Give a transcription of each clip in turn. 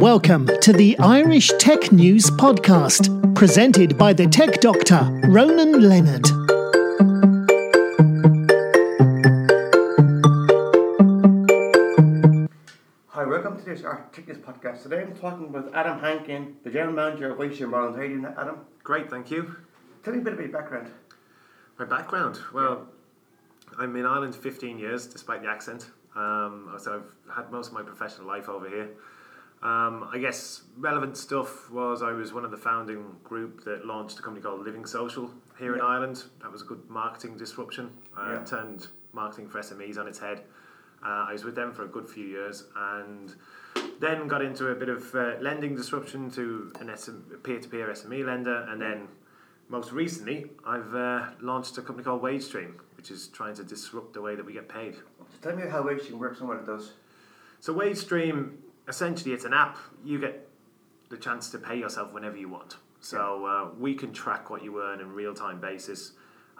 Welcome to the Irish Tech News Podcast, presented by the tech doctor, Ronan Leonard. Hi, welcome to this Art Tech News Podcast. Today I'm talking with Adam Hankin, the General Manager of Wagestream Ireland. How are you doing, Adam? Great, thank you. Tell me a bit about your background. My background, well, I'm in Ireland 15 years, despite the accent. Um, so I've had most of my professional life over here. Um, I guess relevant stuff was I was one of the founding group that launched a company called Living Social here in Ireland. That was a good marketing disruption. Uh, Yeah. Turned marketing for SMEs on its head. Uh, I was with them for a good few years and then got into a bit of uh, lending disruption to an SM, peer-to-peer SME lender and then most recently I've uh, launched a company called WageStream which is trying to disrupt the way that we get paid. So tell me how Wagestream works and what it does. So WageStream, essentially, it's an app. You get the chance to pay yourself whenever you want. So uh, we can track what you earn in real time basis,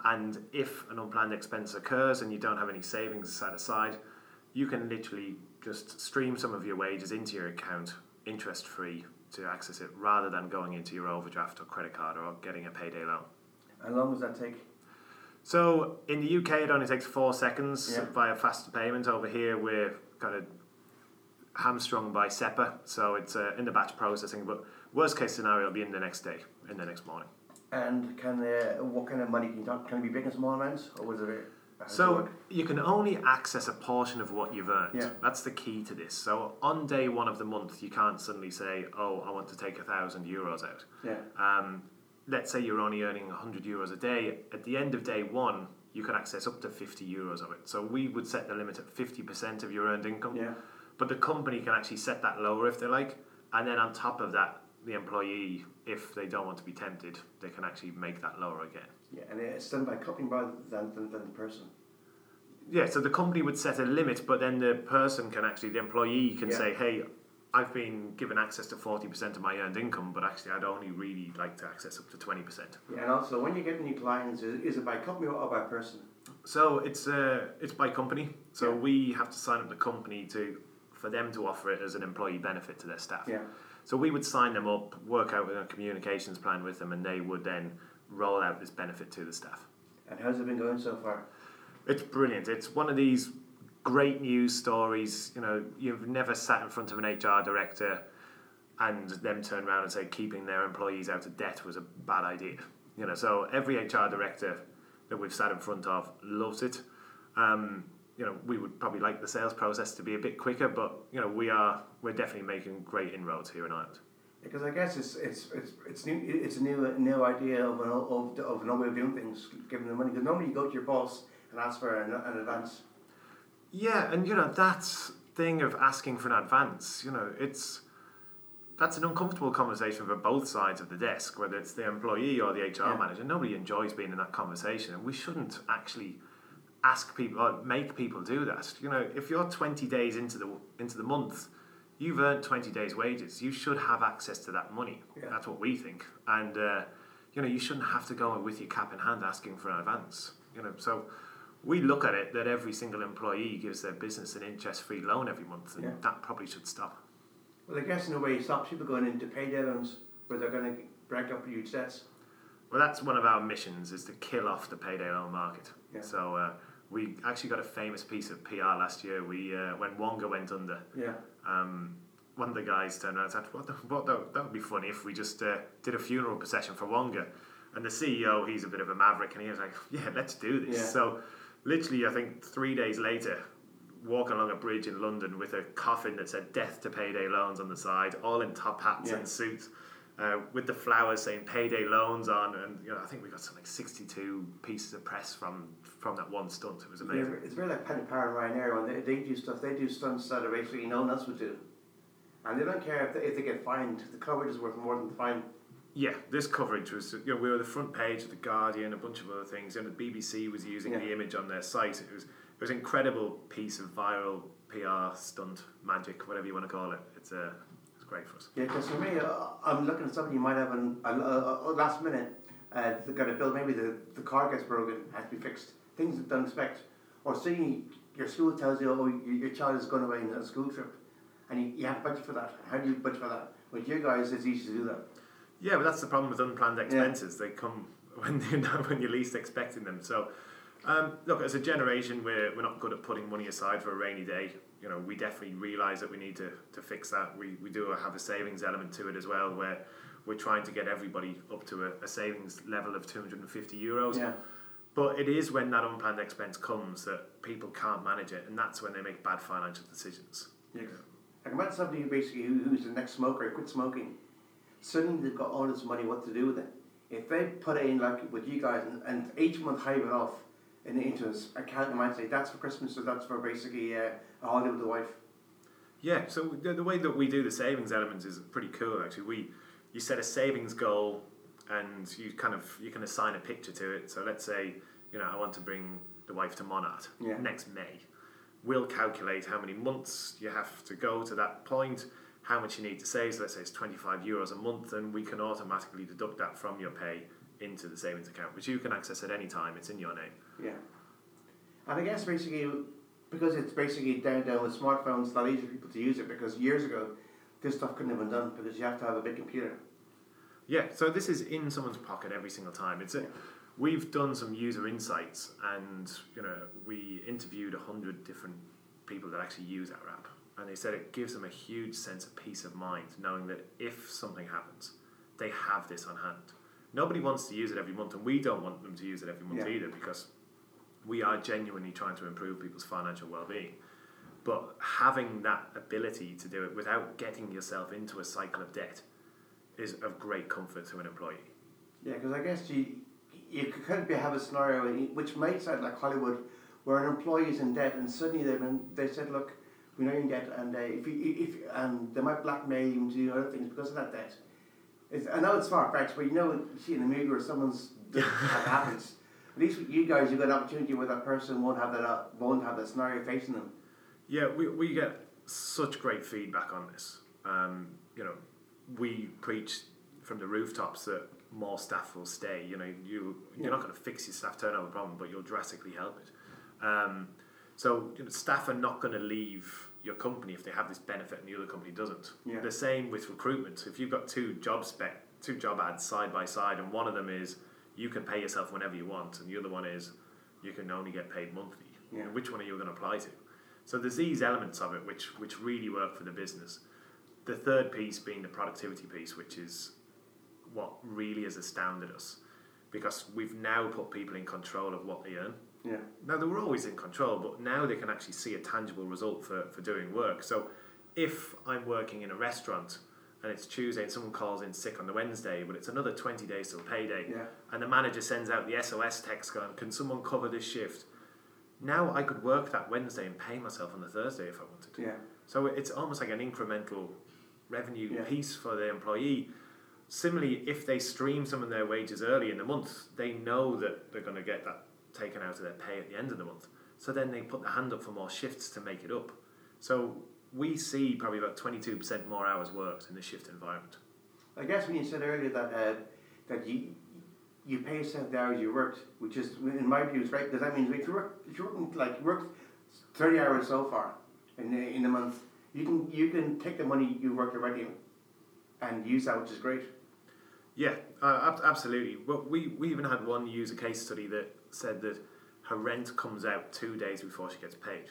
and if an unplanned expense occurs and you don't have any savings set aside, you can literally just stream some of your wages into your account, interest free, to access it, rather than going into your overdraft or credit card or getting a payday loan. How long does that take? So in the UK, it only takes four seconds Yeah. via faster payment. Over here, we're kind of hamstrung by SEPA, so it's uh, in the batch processing. But worst case scenario, it'll be in the next day, in the next morning. And can uh, what kind of money can you talk? Can it be big and small amounts, or was it? how does it So you can only access a portion of what you've earned. Yeah. That's the key to this. So on day one of the month, you can't suddenly say, "Oh, I want to take a thousand euros out." yeah, Um, let's say you're only earning 100 euros a day. At the end of day one, you can access up to 50 euros of it. So we would set the limit at 50% of your earned income. yeah, But the company can actually set that lower if they like. And then on top of that, the employee, if they don't want to be tempted, they can actually make that lower again. yeah. And it's done by company rather than, than, than the person. Yeah, so the company would set a limit, but then the person can actually, the employee can Yeah. say, hey, I've been given access to 40% of my earned income, but actually I'd only really like to access up to 20%. Yeah, and also when you get new clients, is, is it by company or by person? So it's uh, it's by company. So Yeah. we have to sign up the company to for them to offer it as an employee benefit to their staff. Yeah. So we would sign them up, work out a communications plan with them, and they would then roll out this benefit to the staff. And how's it been going so far? It's brilliant. It's one of these great news stories. You know, you've never sat in front of an HR director and them turn around and say keeping their employees out of debt was a bad idea. You know, so every HR director that we've sat in front of loves it. Um, you know, we would probably like the sales process to be a bit quicker, but you know, we are we're definitely making great inroads here in Ireland. Because I guess it's it's it's it's new it's a new new idea of an of of another way of doing things, giving them money. Because normally you go to your boss and ask for an, an advance. Yeah, and you know that thing of asking for an advance, you know, it's that's an uncomfortable conversation for both sides of the desk, whether it's the employee or the HR Yeah. manager. Nobody enjoys being in that conversation, and we shouldn't actually ask people or make people do that. You know, if you're 20 days into the into the month, you've earned 20 days' wages. You should have access to that money. Yeah. That's what we think, and uh, you know, you shouldn't have to go with your cap in hand asking for an advance. You know, so we look at it that every single employee gives their business an interest-free loan every month, and Yeah. that probably should stop. Well, I guess in a way it stops people going into payday loans where they're going to break up huge debts. Well, that's one of our missions is to kill off the payday loan market. Yeah. So uh, we actually got a famous piece of PR last year. We uh, when Wonga went under, Yeah. um, one of the guys turned around and said, "What? The, what? The, that would be funny if we just uh, did a funeral procession for Wonga." And the CEO, he's a bit of a maverick, and he was like, "Yeah, let's do this." Yeah. So, literally, I think three days later, walking along a bridge in London with a coffin that said "Death to Payday Loans" on the side, all in top hats Yeah. and suits. Uh, with the flowers saying "payday loans" on, and you know, I think we got something like sixty-two pieces of press from from that one stunt. It was Yeah, amazing. It's very like Paddy Power and Ryanair when they, they do stuff. They do stunts that are basically no one else would do, and they don't care if they, if they get fined. The coverage is worth more than the fine. Yeah, this coverage was, you know, we were the front page of the Guardian, a bunch of other things, and the BBC was using Yeah. the image on their site. It was, it was an incredible piece of viral PR stunt magic, whatever you want to call it. It's uh, it's great for us. Yeah, because for me, uh, I'm looking at something you might have an, a, a, a last minute. Uh, they got a bill. Maybe the, the car gets broken, has to be fixed. Things you don't expect. Or seeing your school tells you, oh, your, your child is going away on a school trip, and you, you have to budget for that. How do you budget for that? With you guys, it's easy to do that. Yeah, but that's the problem with unplanned expenses. They come when you know when you're least expecting them. So, um, look, as a generation, we're we're not good at putting money aside for a rainy day. You know, we definitely realise that we need to, to fix that. We we do have a savings element to it as well, where we're trying to get everybody up to a, a savings level of 250 euros. Yeah. But it is when that unplanned expense comes that people can't manage it, and that's when they make bad financial decisions. Yes. Like imagine somebody who basically who's the next smoker, quit smoking. Suddenly they've got all this money, what to do with it? If they put it in like with you guys and, and each month hive it off in, into an account and might say that's for Christmas so that's for basically uh, a holiday with the wife. Yeah, so the, the way that we do the savings elements is pretty cool actually. We you set a savings goal and you kind of you can assign a picture to it. So let's say, you know, I want to bring the wife to Monat Yeah. next May. We'll calculate how many months you have to go to that point, how much you need to save. So let's say it's 25 euros a month, and we can automatically deduct that from your pay into the savings account, which you can access at any time. It's in your name. Yeah. And I guess basically because it's basically down down with smartphones, it's a lot easier for people to use it because years ago this stuff couldn't have been done because you have to have a big computer. Yeah, so this is in someone's pocket every single time. It's a, we've done some user insights, and you know we interviewed hundred different people that actually use our app, and they said it gives them a huge sense of peace of mind knowing that if something happens, they have this on hand. Nobody wants to use it every month, and we don't want them to use it every month Yeah. either because we are genuinely trying to improve people's financial well-being. But having that ability to do it without getting yourself into a cycle of debt is of great comfort to an employee. Yeah, because I guess you you could be, have a scenario which might sound like Hollywood, where an employee is in debt and suddenly been, they said, look, we know you're in debt, and uh, if you if and they might blackmail you and do other things because of that debt. It's, I know it's far fetched, but you know, you see in a movie where someone's happens. At least with you guys, you've got an opportunity where that person won't have that uh, won't have that scenario facing them. Yeah, we, we get such great feedback on this. Um, you know, we preach from the rooftops that more staff will stay. You know, you you're not going to fix your staff turnover problem, but you'll drastically help it. Um, so you know, staff are not going to leave your company if they have this benefit and the other company doesn't. Yeah. The same with recruitment. If you've got two job spec, two job ads side by side, and one of them is you can pay yourself whenever you want, and the other one is you can only get paid monthly. Yeah. You know, which one are you going to apply to? So there's these elements of it which which really work for the business. The third piece being the productivity piece, which is what really has astounded us, because we've now put people in control of what they earn. Yeah. Now they were always in control, but now they can actually see a tangible result for, for doing work. So if I'm working in a restaurant and it's Tuesday and someone calls in sick on the Wednesday, but it's another 20 days till payday, Yeah. and the manager sends out the SOS text going, Can someone cover this shift? Now I could work that Wednesday and pay myself on the Thursday if I wanted to. Yeah. So it's almost like an incremental revenue Yeah. piece for the employee. Similarly, if they stream some of their wages early in the month, they know that they're going to get that taken out of their pay at the end of the month. So then they put their hand up for more shifts to make it up. So we see probably about 22% more hours worked in the shift environment. I guess when you said earlier that uh, that you you pay yourself the hours you worked, which is in my view is right because that means if you work if you're working like you worked thirty hours so far in the, in a month, you can you can take the money you worked already and use that, which is great. Yeah, uh, ab- absolutely. But we, we even had one user case study that said that her rent comes out two days before she gets paid.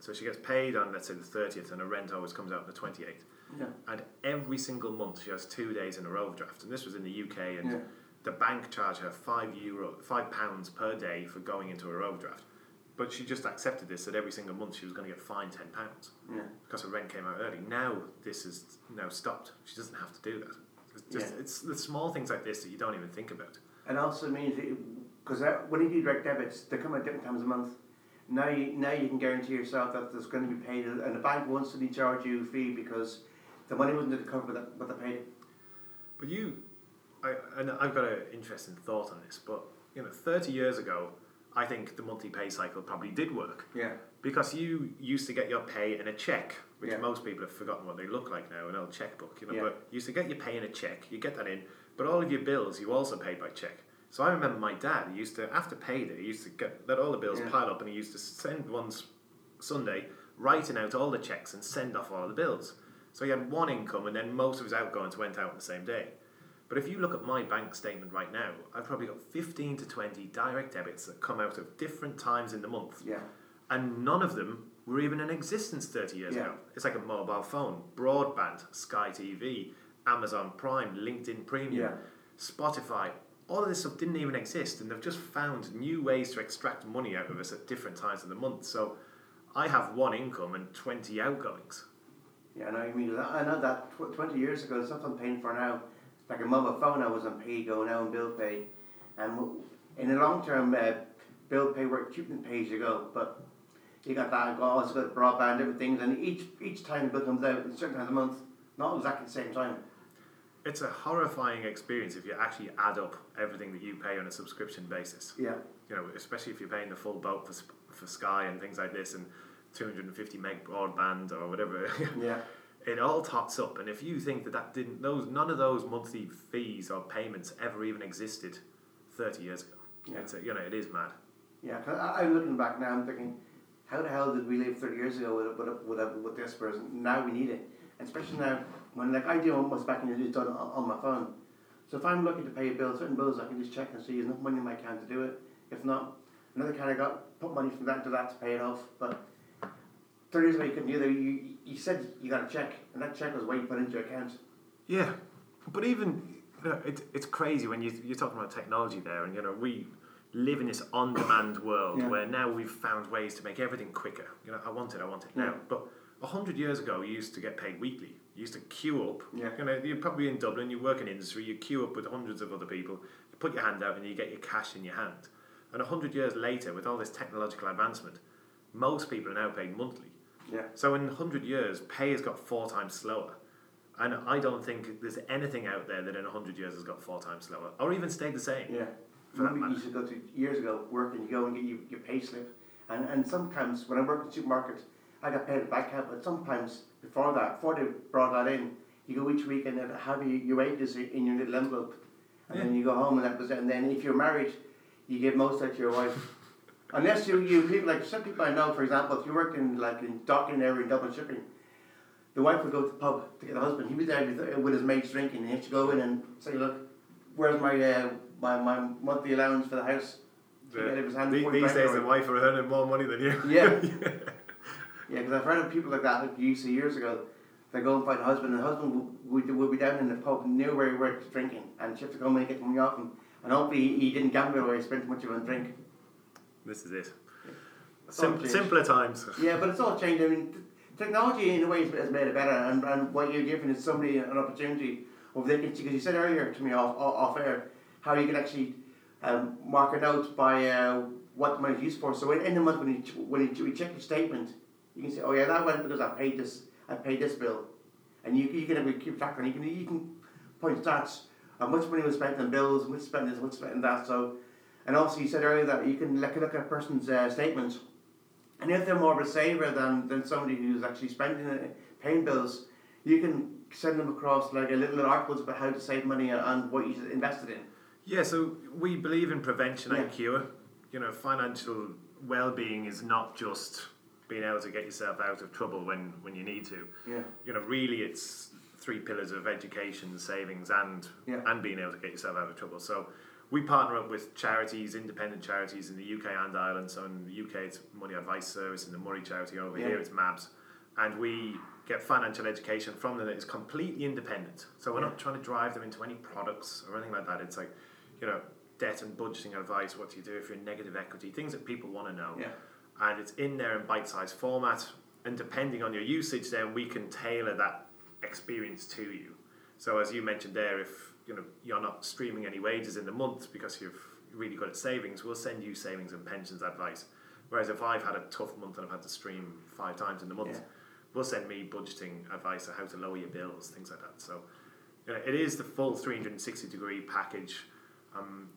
So she gets paid on, let's say, the 30th, and her rent always comes out on the 28th. Yeah. And every single month she has two days in her overdraft. And this was in the UK, and Yeah. the bank charged her five euro, five pounds per day for going into her overdraft. But she just accepted this that every single month she was going to get fined ten pounds Yeah. because her rent came out early. Now this is now stopped. She doesn't have to do that. It's just Yeah. it's the small things like this that you don't even think about. And also means because when you do direct debits, they come at different times a month. Now you now you can guarantee yourself that there's going to be paid, and the bank won't suddenly charge you a fee because the money wasn't to cover that what they paid. But you, I, and I've got an interesting thought on this. But you know, thirty years ago, I think the monthly pay cycle probably did work Yeah. because you used to get your pay in a check, which Yeah. most people have forgotten what they look like now, an old checkbook. You know, Yeah. but you used to get your pay in a check. You get that in, but all of your bills you also paid by check. So I remember my dad. He used to after payday, he used to get let all the bills Yeah. pile up, and he used to send one Sunday writing out all the checks and send off all the bills. So he had one income and then most of his outgoings went out on the same day. But if you look at my bank statement right now, I've probably got 15 to 20 direct debits that come out of different times in the month. Yeah. And none of them were even in existence 30 years Yeah. ago. It's like a mobile phone, broadband, Sky TV, Amazon Prime, LinkedIn Premium, Yeah. Spotify. All of this stuff didn't even exist, and they've just found new ways to extract money out of us at different times of the month. So I have one income and 20 outgoings. Yeah, I know you mean. that. I know that tw- 20 years ago, the stuff I'm paying for now, like a mobile phone, I was on pay go now on bill pay. And in the long term, uh, bill pay worked cheaper than pay as you go. But you got that, you also got broadband, different things. And each each time the bill comes out, at certain times the month, not exactly the same time. It's a horrifying experience if you actually add up everything that you pay on a subscription basis. Yeah, You know, especially if you're paying the full boat for, for Sky and things like this, and 250 meg broadband or whatever. yeah, it all tots up and if you think that that didn't those none of those monthly fees or payments ever even existed 30 years ago Yeah. it's a, you know it is mad yeah. Cause I, I'm looking back now, I'm thinking, how the hell did we live 30 years ago with with with, with this person? Now we need it, and especially now when like I do almost back in the day, it's on on my phone. So if I'm looking to pay a bill, certain bills I can just check and see there's enough money in my account to do it. If not, another kind of got put money from that to that to pay it off. But 30 years ago you couldn't do that. You, you said you got a check, and that check was what you put into your account. yeah but even you know, it, it's crazy when you, you're talking about technology there and you know we live in this on-demand world Yeah. where now we've found ways to make everything quicker you know i want it i want it now Yeah. but 100 years ago you used to get paid weekly you used to queue up Yeah. you know you're probably in dublin you work in industry you queue up with hundreds of other people you put your hand out and you get your cash in your hand and 100 years later with all this technological advancement most people are now paid monthly Yeah. so in 100 years, pay has got four times slower. And I don't think there's anything out there that in 100 years has got four times slower, or even stayed the same. Yeah. For that you matter. used to go to years ago work and you go and get your, your pay slip. And, and sometimes when I work in supermarkets, I got paid a back cap, but sometimes before that, before they brought that in, you go each week and have your, your wages in your little envelope. And then you go home and that was it. And then if you're married, you give most of that to your wife. Unless you, you people like some people I know, for example, if you worked in like in docking area in Dublin shipping, the wife would go to the pub to get the husband. He was there with, with his mates drinking, and he had to go in and say, "Look, where's my uh, my, my monthly allowance for the house?" The- He had the- these days, the wife are earning more money than you. Yeah. Yeah, because I've heard of people like that, like you used to years ago. They go and find a husband, and the husband would, would, be down in the pub near where he worked drinking, and she have to come in and get the money off him. And hopefully he, he didn't gamble or he spent much of it on drink. this is it. Sim- simpler times. Yeah, but it's all changed. I mean, t- technology in a way has made it better, and, and what you're giving is somebody an opportunity of they can because you said earlier to me off off, off air how you can actually um, mark it out by uh, what the money's used for. So in, in the month when you ch- when you, you check your statement, you can say, oh yeah, that went because I paid this I paid this bill, and you you can keep track and you can you can point stats how much money was spent on bills, how much spent this, what spent on that. So, and also you said earlier that you can look, look at a person's uh, statement and if they're more of a saver than, than somebody who's actually spending it, paying bills, you can send them across like a little articles about how to save money and what you should invest it in. Yeah, so we believe in prevention and cure. You know, financial well-being is not just being able to get yourself out of trouble when, when you need to. Yeah. You know, really, it's three pillars of education, savings, and Yeah. and being able to get yourself out of trouble. So we partner up with charities, independent charities in the UK and Ireland. So in the UK, it's Money Advice Service, and the Murray charity over Yeah. here, it's MABS. And we get financial education from them that is completely independent. So we're Yeah. not trying to drive them into any products or anything like that. It's like, you know, debt and budgeting advice, what do you do if you're in negative equity, things that people want to know Yeah. And it's in there in bite-sized format and depending on your usage then we can tailor that experience to you. So as you mentioned there if you know you're not streaming any wages in the month because you're really good at savings we'll send you savings and pensions advice. Whereas if i've had a tough month and i've had to stream five times in the month Yeah. we'll send me budgeting advice on how to lower your bills things like that. So you know, it is the full 360 degree package. Um,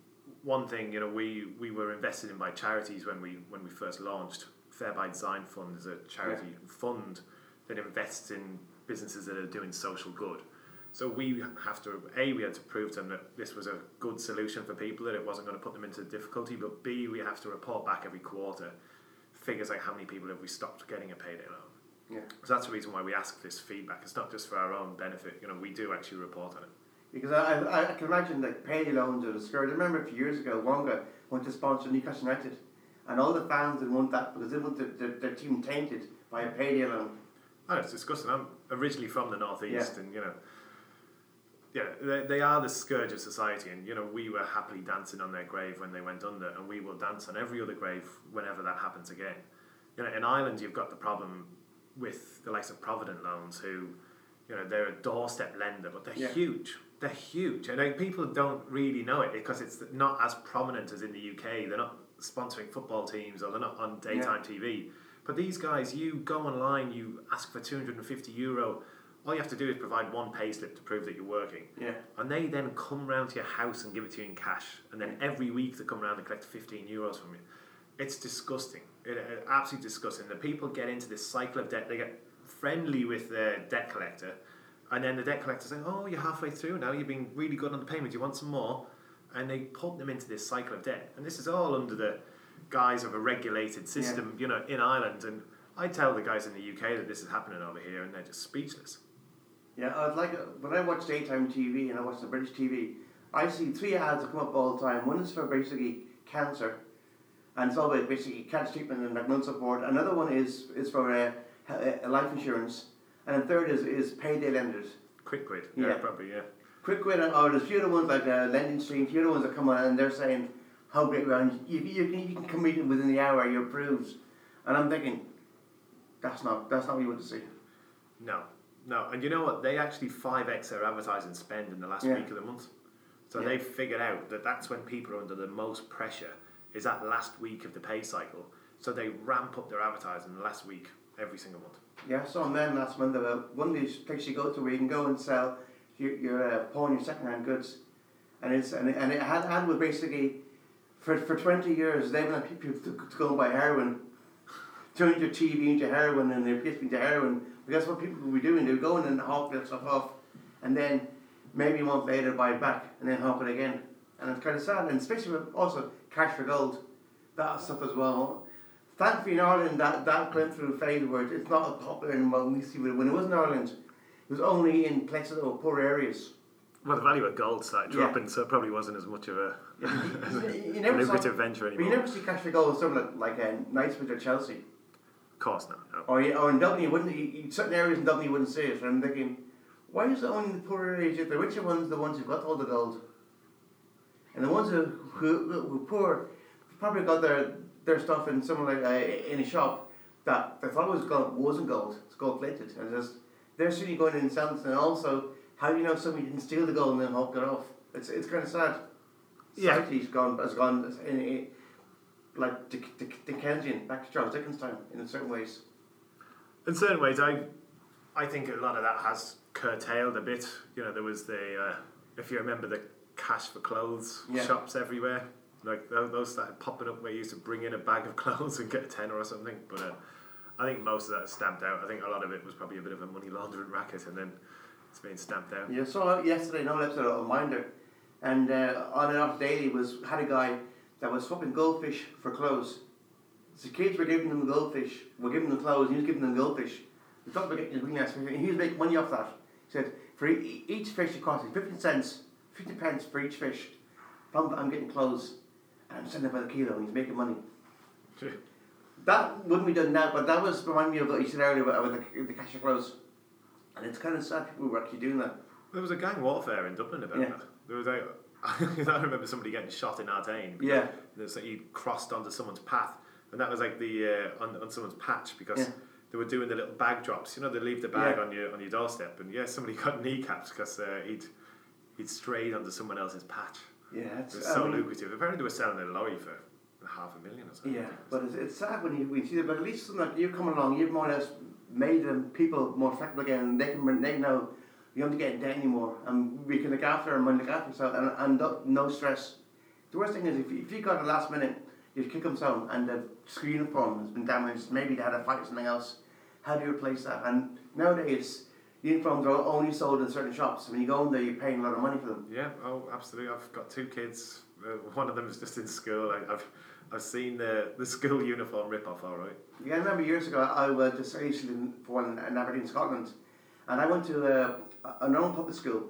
one thing, you know, we, we were invested in by charities when we when we first launched. Fair by Design Fund is a charity fund that invests in businesses that are doing social good. So we have to a we had to prove to them that this was a good solution for people that it wasn't going to put them into difficulty. But b we have to report back every quarter figures like how many people have we stopped getting a payday loan, Yeah. So that's the reason why we ask this feedback. It's not just for our own benefit. You know, we do actually report on it. Because I, I, can imagine that payday loans are the scourge. I remember a few years ago, Wonga went to sponsor Newcastle United, and all the fans didn't want that because they want their, their, their team tainted by a payday loan. Oh, it's disgusting. I'm originally from the northeast, Yeah. and you know, yeah, they, they are the scourge of society. And you know, we were happily dancing on their grave when they went under, and we will dance on every other grave whenever that happens again. You know, in Ireland, you've got the problem with the likes of Provident Loans, who, you know, they're a doorstep lender, but they're Yeah. huge. They're huge, and like, people don't really know it because it's not as prominent as in the UK. They're not sponsoring football teams, or they're not on daytime TV. But these guys, you go online, you ask for 250 euro. All you have to do is provide one pay slip to prove that you're working. Yeah. And they then come round to your house and give it to you in cash. And then every week they come round and collect 15 euros from you. It's disgusting. It, it- absolutely disgusting. The people get into this cycle of debt. They get friendly with the debt collector. And then the debt collector saying, oh, you're halfway through now. You've been really good on the payment. You want some more? And they put them into this cycle of debt. And this is all under the guise of a regulated system, you know, in Ireland. And I tell the guys in the UK that this is happening over here and they're just speechless. Yeah, I'd like when I watch daytime TV and I watch the British TV, I see three ads that come up all the time. One is for basically cancer, and it's all about basically cancer treatment and mental support. Another one is is for a, uh, life insurance, and the third is is payday lenders. Quick quid. Yeah, Yeah. probably, yeah. Quick win, or there's a few other ones like uh, Lending Stream, a few other ones that come on and they're saying how great we are. And you, you, can, you can come in within the hour, you're approved. And I'm thinking, that's not that's not what you want to see. No, no, and you know what? They actually five x their advertising spend in the last Yeah. week of the month. So Yeah. they've figured out that that's when people are under the most pressure is that last week of the pay cycle. So they ramp up their advertising the last week every single month. Yeah, so men last month about one of these places you go to where you can go and sell your, your uh, pawn your second hand goods, and it's and it, and it had had with basically for for twenty years they've been people to, to go and buy heroin, turn your TV into heroin and their PS into heroin. Because what people be doing, they're going and hawk that stuff off, and then maybe a month later buy it back and then hawk it again, and it's kind of sad. And especially with also cash for gold, that stuff as well. Thankfully in Ireland that, that went through a phase where it's not as popular anymore. We see when it was in Ireland, it was only in places that were poor areas. Well, the value of gold started Yeah. dropping, so it probably wasn't as much of a You, you a never saw, lucrative venture but you never see cash for gold somewhere like, like uh, Knightsbridge or Chelsea. Of course not. No. Or, or in Dublin, you wouldn't, you, you- certain areas in Dublin you wouldn't see it. And I'm thinking, why is it only the poor areas? The richer ones, the ones who've got all the gold. And the ones who, who, who, who poor, probably got their, their stuff in like, uh, in a shop that they thought was gold, wasn't gold. It's gold plated. And just, they're certainly going in and selling it. And also, how do you know somebody didn't steal the gold and then hawk it off? It's, it's kind of sad. Yeah. Society's gone, has gone in, in, like Dick, Dick, Dickensian, back to Charles Dickens' time in certain ways. In certain ways, I, I think a lot of that has curtailed a bit. You know, there was the, uh, if you remember the cash for clothes Yeah. shops everywhere. Like tho- those started popping up where you used to bring in a bag of clothes and get a tenner or something. But uh, I think most of that is stamped out. I think a lot of it was probably a bit of a money laundering racket, and then it's been stamped out. Yeah, saw yesterday another episode of Minder, and uh, on and Arthur Daley was had a guy that was swapping goldfish for clothes. So kids were giving them the goldfish, were giving them clothes, and he was giving them goldfish. He thought about getting and he was making money off that. He said for each fish it cost him fifteen cents, fifty pence for each fish. I'm, getting clothes, I'm selling it by the kilo, and he's making money. That wouldn't be done now, but that was remind me of what you said earlier about, about the, the cash clothes. And it's kind of sad people were actually doing that. There was a gang warfare in Dublin about Yeah. that. There was a, I remember somebody getting shot in Artane. Yeah. There's like you crossed onto someone's path, and that was like the uh, on, on someone's patch because Yeah. they were doing the little bag drops. You know, they leave the bag Yeah. on your on your doorstep, and yeah, somebody got kneecapped because uh, he'd he'd strayed onto someone else's patch. Yeah, It it's so mean, lucrative. Apparently, they were selling a lorry for half a million or something. Yeah, but it's, it's sad when you, when you see that. But at least something like you've come along, you've more or less made them people more flexible again. And they can they know you don't have to get in debt anymore, and we can look after them and look after themselves, and, and no, no stress. The worst thing is if you, if you got a last minute, you kick them home and the school uniform has been damaged. Maybe they had a fight or something else. How do you replace that? And nowadays, uniforms are only sold in certain shops. When you go in there, you're paying a lot of money for them. Yeah, oh, absolutely. I've got two kids. Uh, one of them is just in school. I, I've I've seen the the school uniform rip off. All right. Yeah, I remember years ago I was just I used to live for one in Aberdeen, Scotland, and I went to uh, a known public school,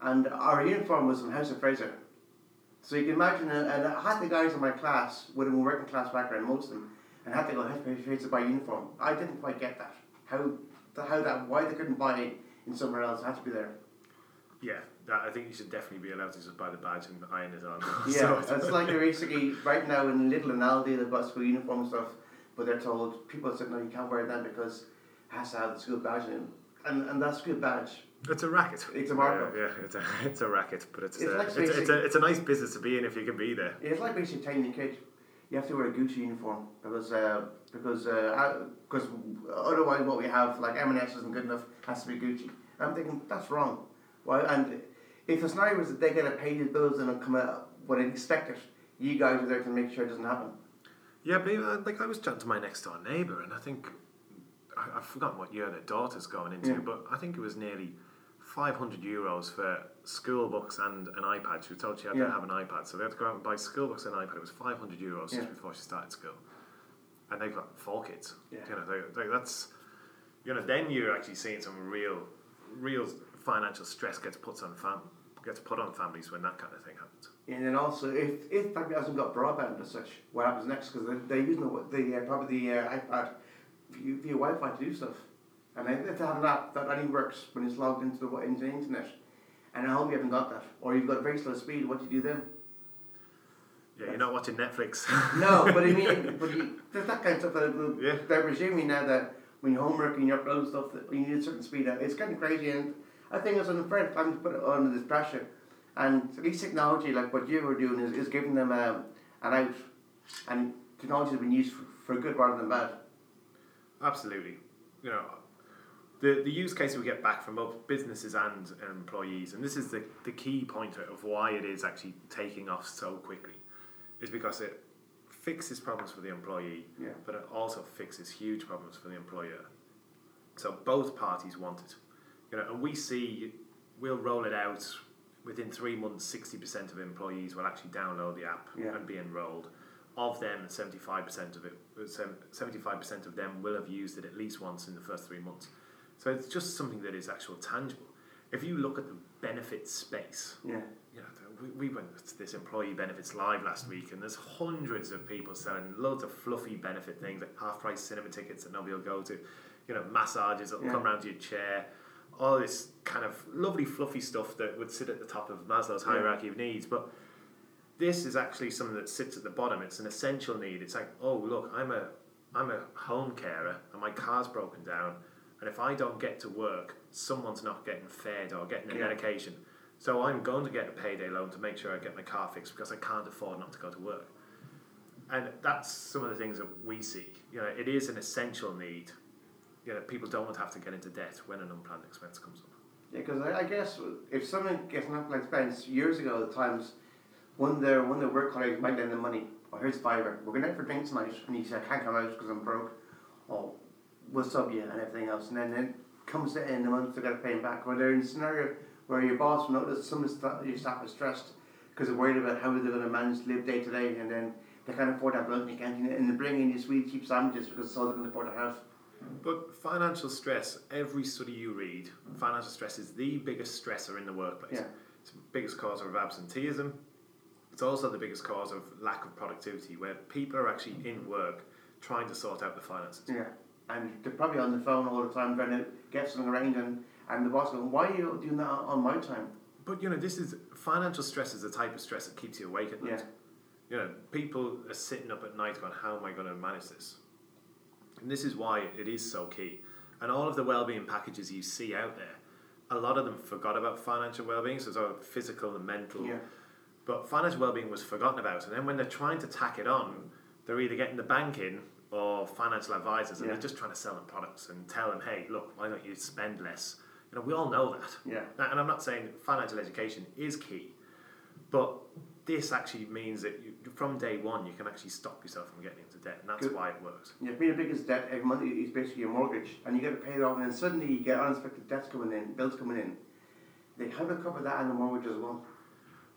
and our uniform was from House of Fraser. So you can imagine, uh, and half the guys in my class would have been working class background, most of them, and had to go House of Fraser to buy uniform. I didn't quite get that. How, how that, why they couldn't buy it in somewhere else, it had to be there. Yeah, that, I think you should definitely be allowed to just buy the badge and iron it on. Yeah, So- it's like they're basically right now in Lidl and Aldi they've got school uniform stuff, but they're told people said no you can't wear that because it has to have the school badge in, and and that school badge It's a racket. It's a markup. Yeah, yeah, it's a it's a racket, but it's It's a, like it's, it's, a it's a nice business to be in if you can be there. It's like basically telling your kid you have to wear a Gucci uniform because uh, because uh, because otherwise what we have like M&S isn't good enough has to be Gucci. I'm thinking that's wrong. Why? And if the scenario was that they get a paid his bills and come out when they expect it, you guys are there to make sure it doesn't happen. Yeah, but uh, like I was chatting to my next door neighbour, and I think I, I've forgotten what year their daughter's going into, Yeah. but I think it was nearly five hundred euros for school books and an iPad. She was told she had Yeah. to have an iPad, so they had to go out and buy school books and an iPad. It was five hundred euros Yeah. just before she started school, and they've got four kids. Yeah. You know, they, they, that's you know, then you're actually seeing some real, real financial stress gets put on fam gets put on families when that kind of thing happens. And then also, if if family hasn't got broadband as such, what happens next? Because they're, they're using the, the uh, probably the uh, iPad via, via Wi-Fi to do stuff, and if if they have an app that only works when it's logged into the into the internet, and at home you haven't got that, or you've got very slow speed, what do you do then? Yeah, you're not watching Netflix. No, but I mean, but you, there's that kind of stuff that will- Yeah. they're presuming now that when you're homework and you upload stuff, that you need a certain speed. It's kind of crazy, and I think it's unfair to put it under this pressure. And at least technology, like what you were doing, is, is giving them um, an out, and technology has been used for, for good rather than bad. Absolutely. You know, the, the use case we get back from both businesses and um, employees, and this is the, the key pointer of why it is actually taking off so quickly, is because it fixes problems for the employee, Yeah. but it also fixes huge problems for the employer. So both parties want it. You know, and we see we'll roll it out within three months. Sixty percent of employees will actually download the app Yeah. and be enrolled. Of them, seventy-five percent of it, seventy-five percent of them will have used it at least once in the first three months. So it's just something that is actual tangible. If you look at the benefit space, Yeah. you know, we, we went to this employee benefits live last week, and there's hundreds of people selling loads of fluffy benefit things like half price cinema tickets that nobody will go to, you know, massages that'll Yeah. come round to your chair, all this kind of lovely fluffy stuff that would sit at the top of Maslow's Yeah. hierarchy of needs. But this is actually something that sits at the bottom. It's an essential need. It's like, oh look, I'm a I'm a home carer and my car's broken down, and if I don't get to work, someone's not getting fed or getting a Yeah. medication. So I'm going to get a payday loan to make sure I get my car fixed because I can't afford not to go to work. And that's some of the things that we see. You know, it is an essential need. You know, people don't want to have to get into debt when an unplanned expense comes up. Yeah, because I, I guess if someone gets an unplanned expense years ago, at times when their of their work colleagues might lend them money. Or here's fiver. We're going out for drinks tonight, and he said I can't come out because I'm broke. Or we'll sub you and everything else, and then then comes the end of the month they got to pay him back. Or they're in a scenario where your boss will notice some of your staff are stressed because they're worried about how they're going to manage to live day to day, and then they can't afford that blood in the canteen, and they bring in these sweet cheap sandwiches because it's all they can afford to have. But financial stress, every study you read, financial stress is the biggest stressor in the workplace. Yeah. It's the biggest cause of absenteeism. It's also the biggest cause of lack of productivity, where people are actually in work trying to sort out the finances. Yeah, and they're probably on the phone all the time trying to get something arranged, and, and the boss going, "Why are you doing that on my time?" But you know, this is financial stress is the type of stress that keeps you awake at night. Yeah. You know, people are sitting up at night going, "How am I going to manage this?" And this is why it is so key. And all of the well-being packages you see out there, a lot of them forgot about financial well-being, so it's all physical and mental. Yeah. But financial well-being was forgotten about, and then when they're trying to tack it on, they're either getting the bank in or financial advisors, and Yeah. they're just trying to sell them products and tell them, "Hey, look, why don't you spend less?" You know, we all know that. Yeah. And I'm not saying financial education is key, but this actually means that you, from day one you can actually stop yourself from getting into debt, and that's Good. why it works. Yeah, being the biggest debt every month is basically your mortgage, and you got to pay it off, and then suddenly you get unexpected debts coming in, bills coming in. They have to cover that and the mortgage as well.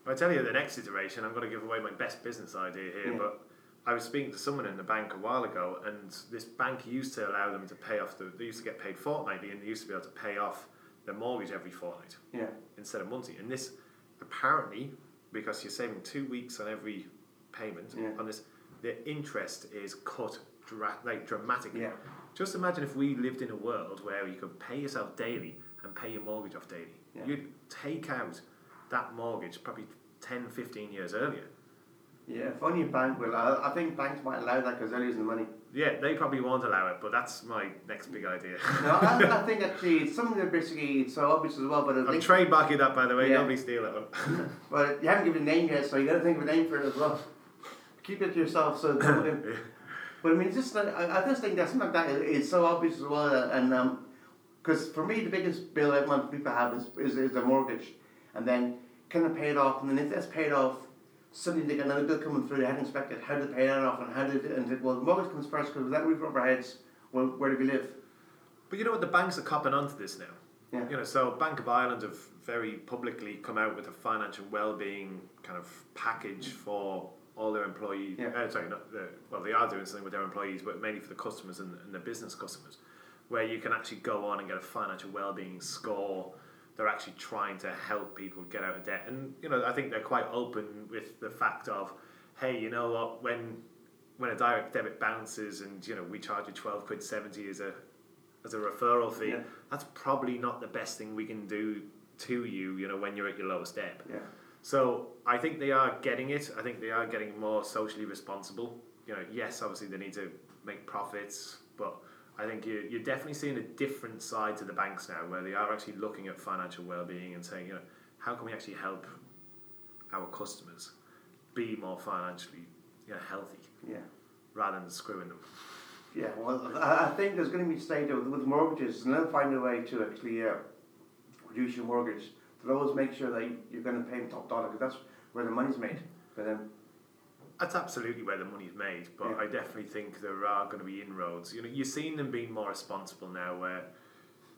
I tell you, the next iteration, I'm going to give away my best business idea here, Yeah. but I was speaking to someone in the bank a while ago, and this bank used to allow them to pay off the. They used to get paid fortnightly, and they used to be able to pay off their mortgage every fortnight Yeah. instead of monthly. And this, apparently, because you're saving two weeks on every payment Yeah. on this, the interest is cut dra- like dramatically. Yeah. Just imagine if we lived in a world where you could pay yourself daily and pay your mortgage off daily. Yeah. You'd take out that mortgage probably 10, 15 years earlier. Yeah, if only a bank will. I, I think banks might allow that because they're losing money. Yeah, they probably won't allow it, but that's my next big idea. No, I, I think actually it's something that basically it's so obvious as well. But I I'm think, trademarking that, by the way. Yeah. Nobody steal one. but you haven't given a name yet, so you got to think of a name for it as well. Keep it to yourself. So, Yeah. but I mean, just like, I, I just think that something like that is, so obvious as well, and um, because for me the biggest bill that most people have is is, is their mortgage, and then can they pay it off, and then if that's paid off. Suddenly they get another bill coming through they hadn't expected. How did they pay that off, and how did and they- well, the mortgage comes first because without roof over our heads, well, where do we live? But you know what? The banks are copping onto this now. Yeah. You know, so Bank of Ireland have very publicly come out with a financial well-being kind of package for all their employees. Yeah. Uh, sorry, not the, well, they are doing something with their employees, but mainly for the customers and, and the business customers, where you can actually go on and get a financial well-being score. They're actually trying to help people get out of debt, and you know, I think they're quite open with the fact of, hey, you know what, when when a direct debit bounces and you know we charge you twelve quid seventy as a as a referral fee, Yeah. that's probably not the best thing we can do to you, you know, when you're at your lowest ebb. Yeah. So I think they are getting it. I think they are getting more socially responsible. You know, yes, obviously they need to make profits, but I think you, you're definitely seeing a different side to the banks now, where they are actually looking at financial well-being and saying, you know, how can we actually help our customers be more financially, you know, healthy, Yeah. rather than screwing them. Yeah, well, I think there's going to be a stage with, with mortgages, and they'll find a way to actually uh, reduce your mortgage. They'll always make sure that you're going to pay them top dollar, because that's where the money's made for them. That's absolutely where the money's made, but Yeah. I definitely think there are going to be inroads. You know, you're seeing them being more responsible now. Where,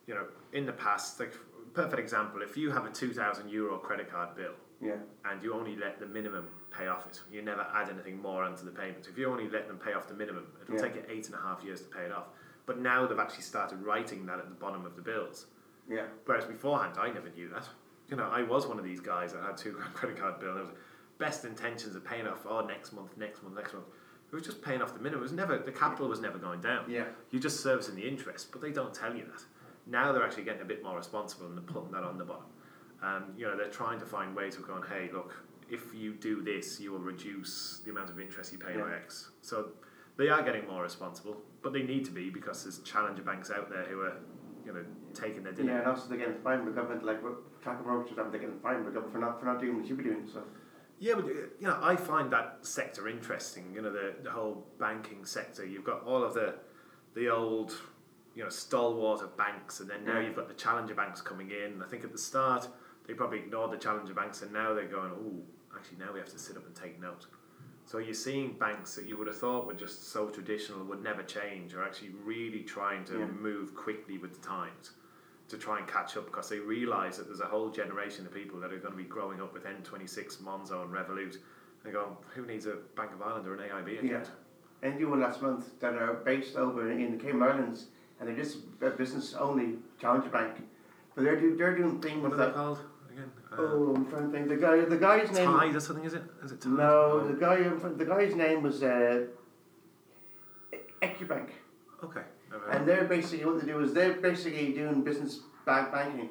you know, in the past, like perfect example, if you have a two thousand euro credit card bill Yeah, and you only let the minimum pay off it, you never add anything more onto the payment. If you only let them pay off the minimum, it'll Yeah. take you eight and a half years to pay it off. But now they've actually started writing that at the bottom of the bills. yeah, Whereas beforehand, I never knew that. You know, I was one of these guys that had two grand credit card bill. And it was best intentions of paying off. Oh, next month, next month, next month. It was just paying off the minimum. It was never the capital was never going down. yeah, You're just servicing the interest, but they don't tell you that. Now they're actually getting a bit more responsible and they're putting that on the bottom. Um, you know, they're trying to find ways of going, hey, look, if you do this, you will reduce the amount of interest you pay by X. So they are getting more responsible, but they need to be because there's challenger banks out there who are, you know, taking their dinner. yeah. And also they're getting fined by the government, like tracker mortgages, they're getting fined by the government for not for not doing what you should be doing. So Yeah, but you know, I find that sector interesting. You know, the the whole banking sector. You've got all of the the old, you know, stalwart of banks, and then now you've got the challenger banks coming in. I think at the start they probably ignored the challenger banks, and now they're going, oh, actually now we have to sit up and take note. So you're seeing banks that you would have thought were just so traditional, would never change, are actually really trying to Yeah. move quickly with the times to try and catch up because they realise that there's a whole generation of people that are going to be growing up with N26, Monzo, and Revolut. And go, who needs a Bank of Ireland or an AIB account? yeah, and you one last month that are based over in the Cayman Islands, and they're just a business only challenger bank, but they're do, they're doing things What are they that. called again? Uh, Oh, I'm trying to think. The guy, the guy's name. Tide or something, is it? Is it Tide? No, Oh, the guy, the guy's name was uh, Equibank, Okay. And they're basically what they do is they're basically doing business bank banking,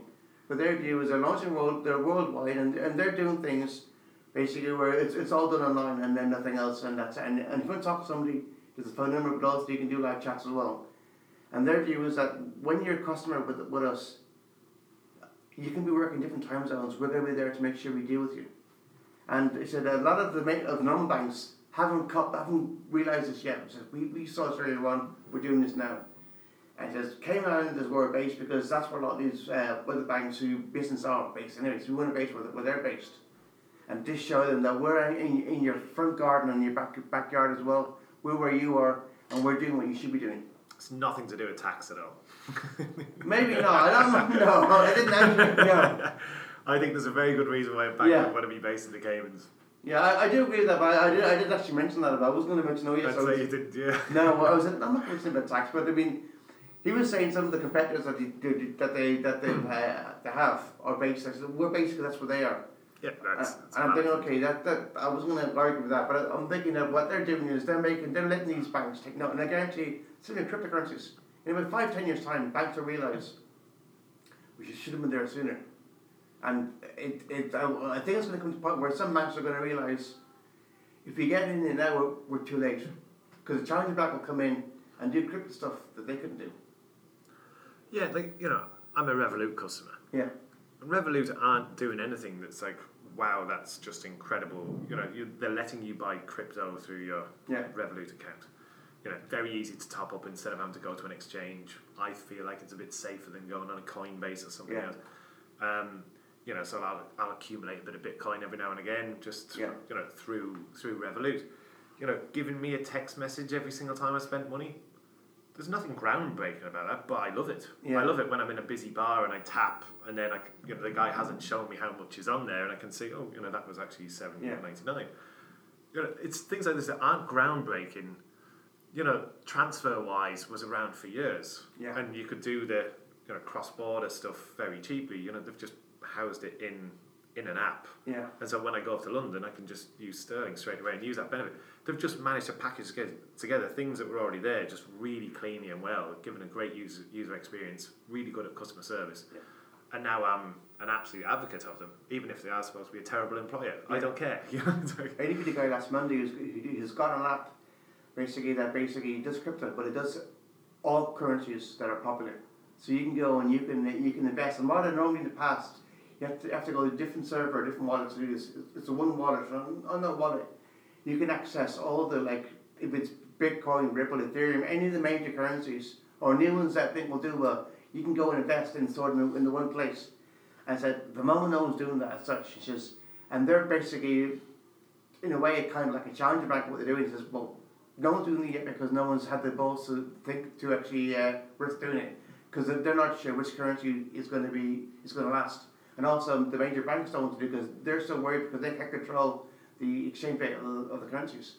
but their view is they're launching world, they're worldwide, and, and they're doing things basically where it's, it's all done online and then nothing else, and that's and, and if you want to talk to somebody, there's a phone number, but also you can do live chats as well, and their view is that when you're a customer with with us, you can be working different time zones. We're going to be there to make sure we deal with you. And they said a lot of the of non banks haven't co- haven't realised this yet. Said we, we saw this earlier on. We're doing this now. And it says Cayman Islands is where we're based because that's where a lot of these uh, other banks who business are based. Anyway, so we want to base where, where they're based, and just show them that we're in, in your front garden and your back backyard as well. We're where you are, and we're doing what you should be doing. It's nothing to do with tax at all. Maybe not. I don't know. I didn't actually. No. I think there's a very good reason why a bank Yeah. would want to be based in the Caymans. Yeah, I, I do agree with that, but I, I, did, I did actually mention that about I was going to mention, oh yes, I'd I was, you did, yeah. No, I was. I'm not mentioning about tax, but I mean, he was saying some of the competitors that they that they that they uh, they have are said, we're basically that's where they are. Yeah, Uh, that's. that's and I'm thinking, okay, that, that I was going to argue with that, but I'm thinking that what they're doing is they're making they're letting these banks take note, and I guarantee, similar cryptocurrencies. In about five ten years time, banks will realise we should have been there sooner, and it it I, I think it's going to come to a point where some banks are going to realise if we get in there now, we're, we're too late, because the challenger bank will come in and do crypto stuff that they couldn't do. Yeah, like, you know, I'm a Revolut customer. Yeah. Revolut aren't doing anything that's like, wow, that's just incredible. You know, you, they're letting you buy crypto through your Yeah. Revolut account. You know, very easy to top up instead of having to go to an exchange. I feel like it's a bit safer than going on a Coinbase or something Yeah. else. Um, you know, so I'll, I'll accumulate a bit of Bitcoin every now and again, just Yeah. you know, through through Revolut. You know, giving me a text message every single time I spent money. There's nothing groundbreaking about that, but I love it. Yeah. I love it when I'm in a busy bar and I tap, and then I, you know, the guy hasn't shown me how much is on there, and I can see, oh, you know, that was actually seven Yeah. ninety nine. You know, it's things like this that aren't groundbreaking. You know, TransferWise was around for years, Yeah. and you could do the you know cross border stuff very cheaply. You know, they've just housed it in in an app, Yeah. and so when I go off to London, I can just use Sterling straight away and use that benefit. They've just managed to package together, things that were already there, just really cleanly and well, given a great user user experience, really good at customer service. Yeah. And now I'm an absolute advocate of them, even if they are supposed to be a terrible employer. I don't care. I interviewed a guy last Monday who's, who- who's got an app basically that basically does crypto, but it does all currencies that are popular. So you can go and you can you can invest. And rather than normally in the past, you have to have to go to a different server, a different wallet to do this. It's- a one wallet. On, on that wallet, you can access all the like if it's Bitcoin, Ripple, Ethereum, any of the major currencies or new ones that I think will do well. You can go and invest in sort of in the one place. And I said the moment no one's doing that as such, it's just and they're basically in a way, kind of like a challenger bank. What they're doing is, well, no one's doing it yet because no one's had the balls to think to actually uh, risk doing it because they're not sure which currency is going to be is going to last. And also, the major banks don't want to do because they're so worried because they can't control the exchange rate of the, of the currencies.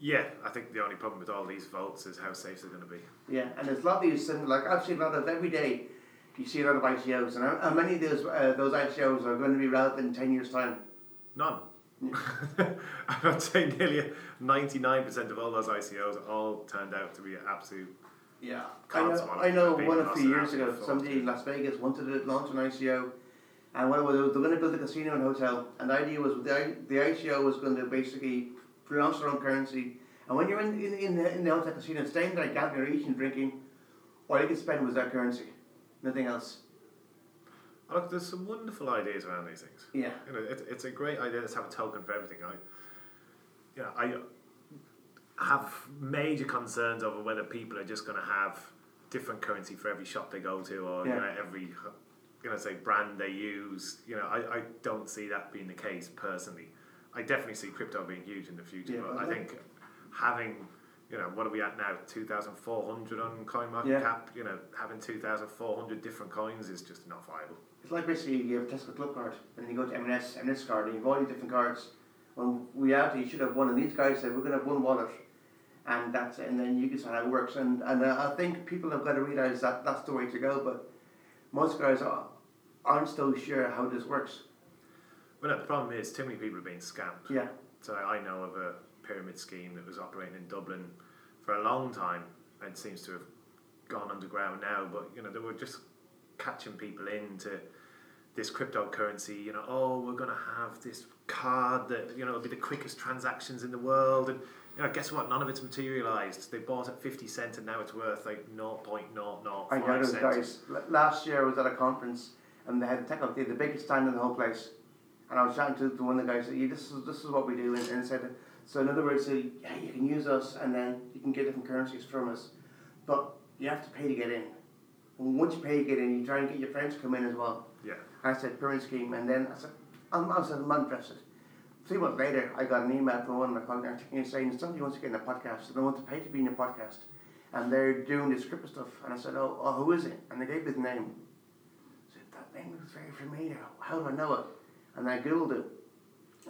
yeah, I think the only problem with all these votes is how safe they're going to be. Yeah, and there's a lot of these similar. Like I've seen a lot of every day. You see a lot of ICOs, and how, how many of those uh, those ICOs are going to be relevant in ten years' time? None. I'd say nearly 99% of all those ICOs all turned out to be absolute Yeah, I know. I know. One a loss few years ago, somebody in Las Vegas wanted to launch an ICO, and what it was, they were going to build a casino and hotel, and the idea was the the ICO was going to basically launch their own currency, and when you're in in, in, the, in the hotel casino, staying there, gambling, eating, drinking, all you could spend was that currency, nothing else. Oh, Look, there's some wonderful ideas around these things. Yeah, You know, it, it's a great idea to have a token for everything. I, you know, I have major concerns over whether people are just going to have different currency for every shop they go to, or Yeah. you know, every you know, say brand they use. You know, I, I don't see that being the case personally. I definitely see crypto being huge in the future, Yeah, but I think having you know, what are we at now? 2,400 on CoinMarketCap. Yeah. Cap. You know, having 2,400 different coins is just not viable. it's like basically you have a Tesco Club card, and then you go to M&S, M&S card, and you have all these different cards. When reality, you should have one, and these guys said we're going to have one wallet, and that's it, and then you can see how it works. And and uh, I think people have got to realize that that's the way to go. But most guys are, aren't still sure how this works. Well, no, the problem is too many people are being scammed. Yeah, So I know of a pyramid scheme that was operating in Dublin for a long time and seems to have gone underground now. But you know, they were just catching people into this cryptocurrency. You know, oh, we're going to have this card that you know will be the quickest transactions in the world, and you know, guess what? None of it's materialized. They bought at fifty cent, and now it's worth like zero point zero zero I know those cents. guys. L- last year I was at a conference, and they had a tech up there, the biggest stand in the whole place. And I was chatting to, to one of the guys. Said, yeah, "This is this is what we do," and, and said, "So in other words, so, yeah, you can use us, and then you can get different currencies from us, but you have to pay to get in. And once you pay to get in, you try and get your friends to come in as well." Yeah. I said pyramid scheme, and then I said, I'm, I said, I'm interested. Three months later, I got an email from one of my contacts saying somebody wants to get in a podcast, and they want to pay to be in a podcast, and they're doing this crypto stuff. And I said, oh, oh who is it? And they gave me the name. I said, that name looks very familiar. How do I know it? And I googled it,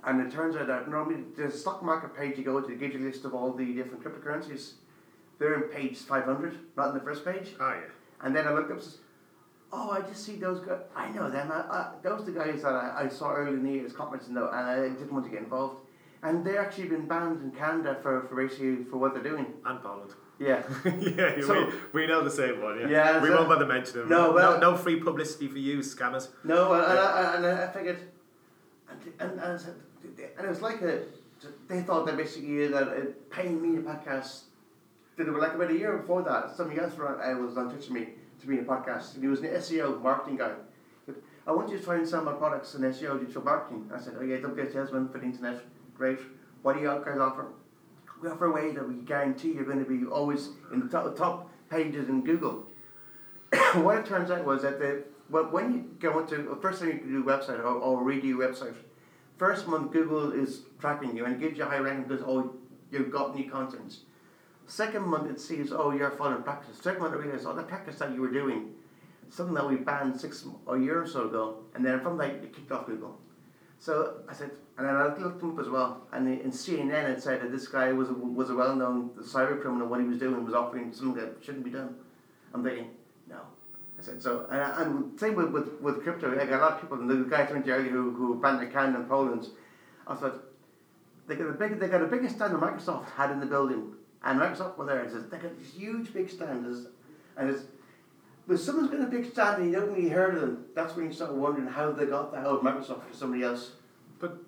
And it turns out that normally the stock market page you go to gives you a list of all the different cryptocurrencies. They're in page 500, not in the first page. Oh yeah. And then I looked up Oh, I just see those guys. I know them. I, I, those are the guys that I, I saw early in the year's conference and, and I didn't want to get involved. And they're actually been banned in Canada for, for basically for what they're doing. And Poland. Yeah. yeah, So- we, we know the same one. Yeah, Yeah, we so- won't bother mentioning them. No, well- no, no free publicity for you, scammers. No, and, and, I, and I figured, and, and, and, I said, and it was like a, they thought that basically that uh, paying me a podcast, did it like about a year before that, somebody else uh, was on touch with me to be in a podcast, and he was an SEO marketing guy. Said, I want you to try and sell my products in SEO digital marketing. I said, oh yeah, get salesman for the internet, great. What do you guys offer? We offer a way that we guarantee you're going to be always in the top, top pages in Google. what it turns out was that the when you go into the first thing you can do website or, or redo your website, first month Google is tracking you and gives you a high ranking because oh you've got new content. Second month it sees oh you're following practice. Second month it realizes oh the practice that you were doing, something that we banned six a year or so ago, and then from that it kicked off Google. So I said, and then I looked him up as well, and in CNN it said that this guy was a, was a well known cyber criminal. What he was doing was offering something that shouldn't be done. I'm thinking, no. I said so, and, and same with, with, with crypto. I got a lot of people. The guy I mentioned who who banned can in Poland. I thought they got a big they got a bigger stand than Microsoft had in the building, and Microsoft were there. And says they got this huge big stand, There's- and it's. When someone's got a big stand and you don't really heard of them, that's when you start wondering how they got that out of Microsoft for somebody else. But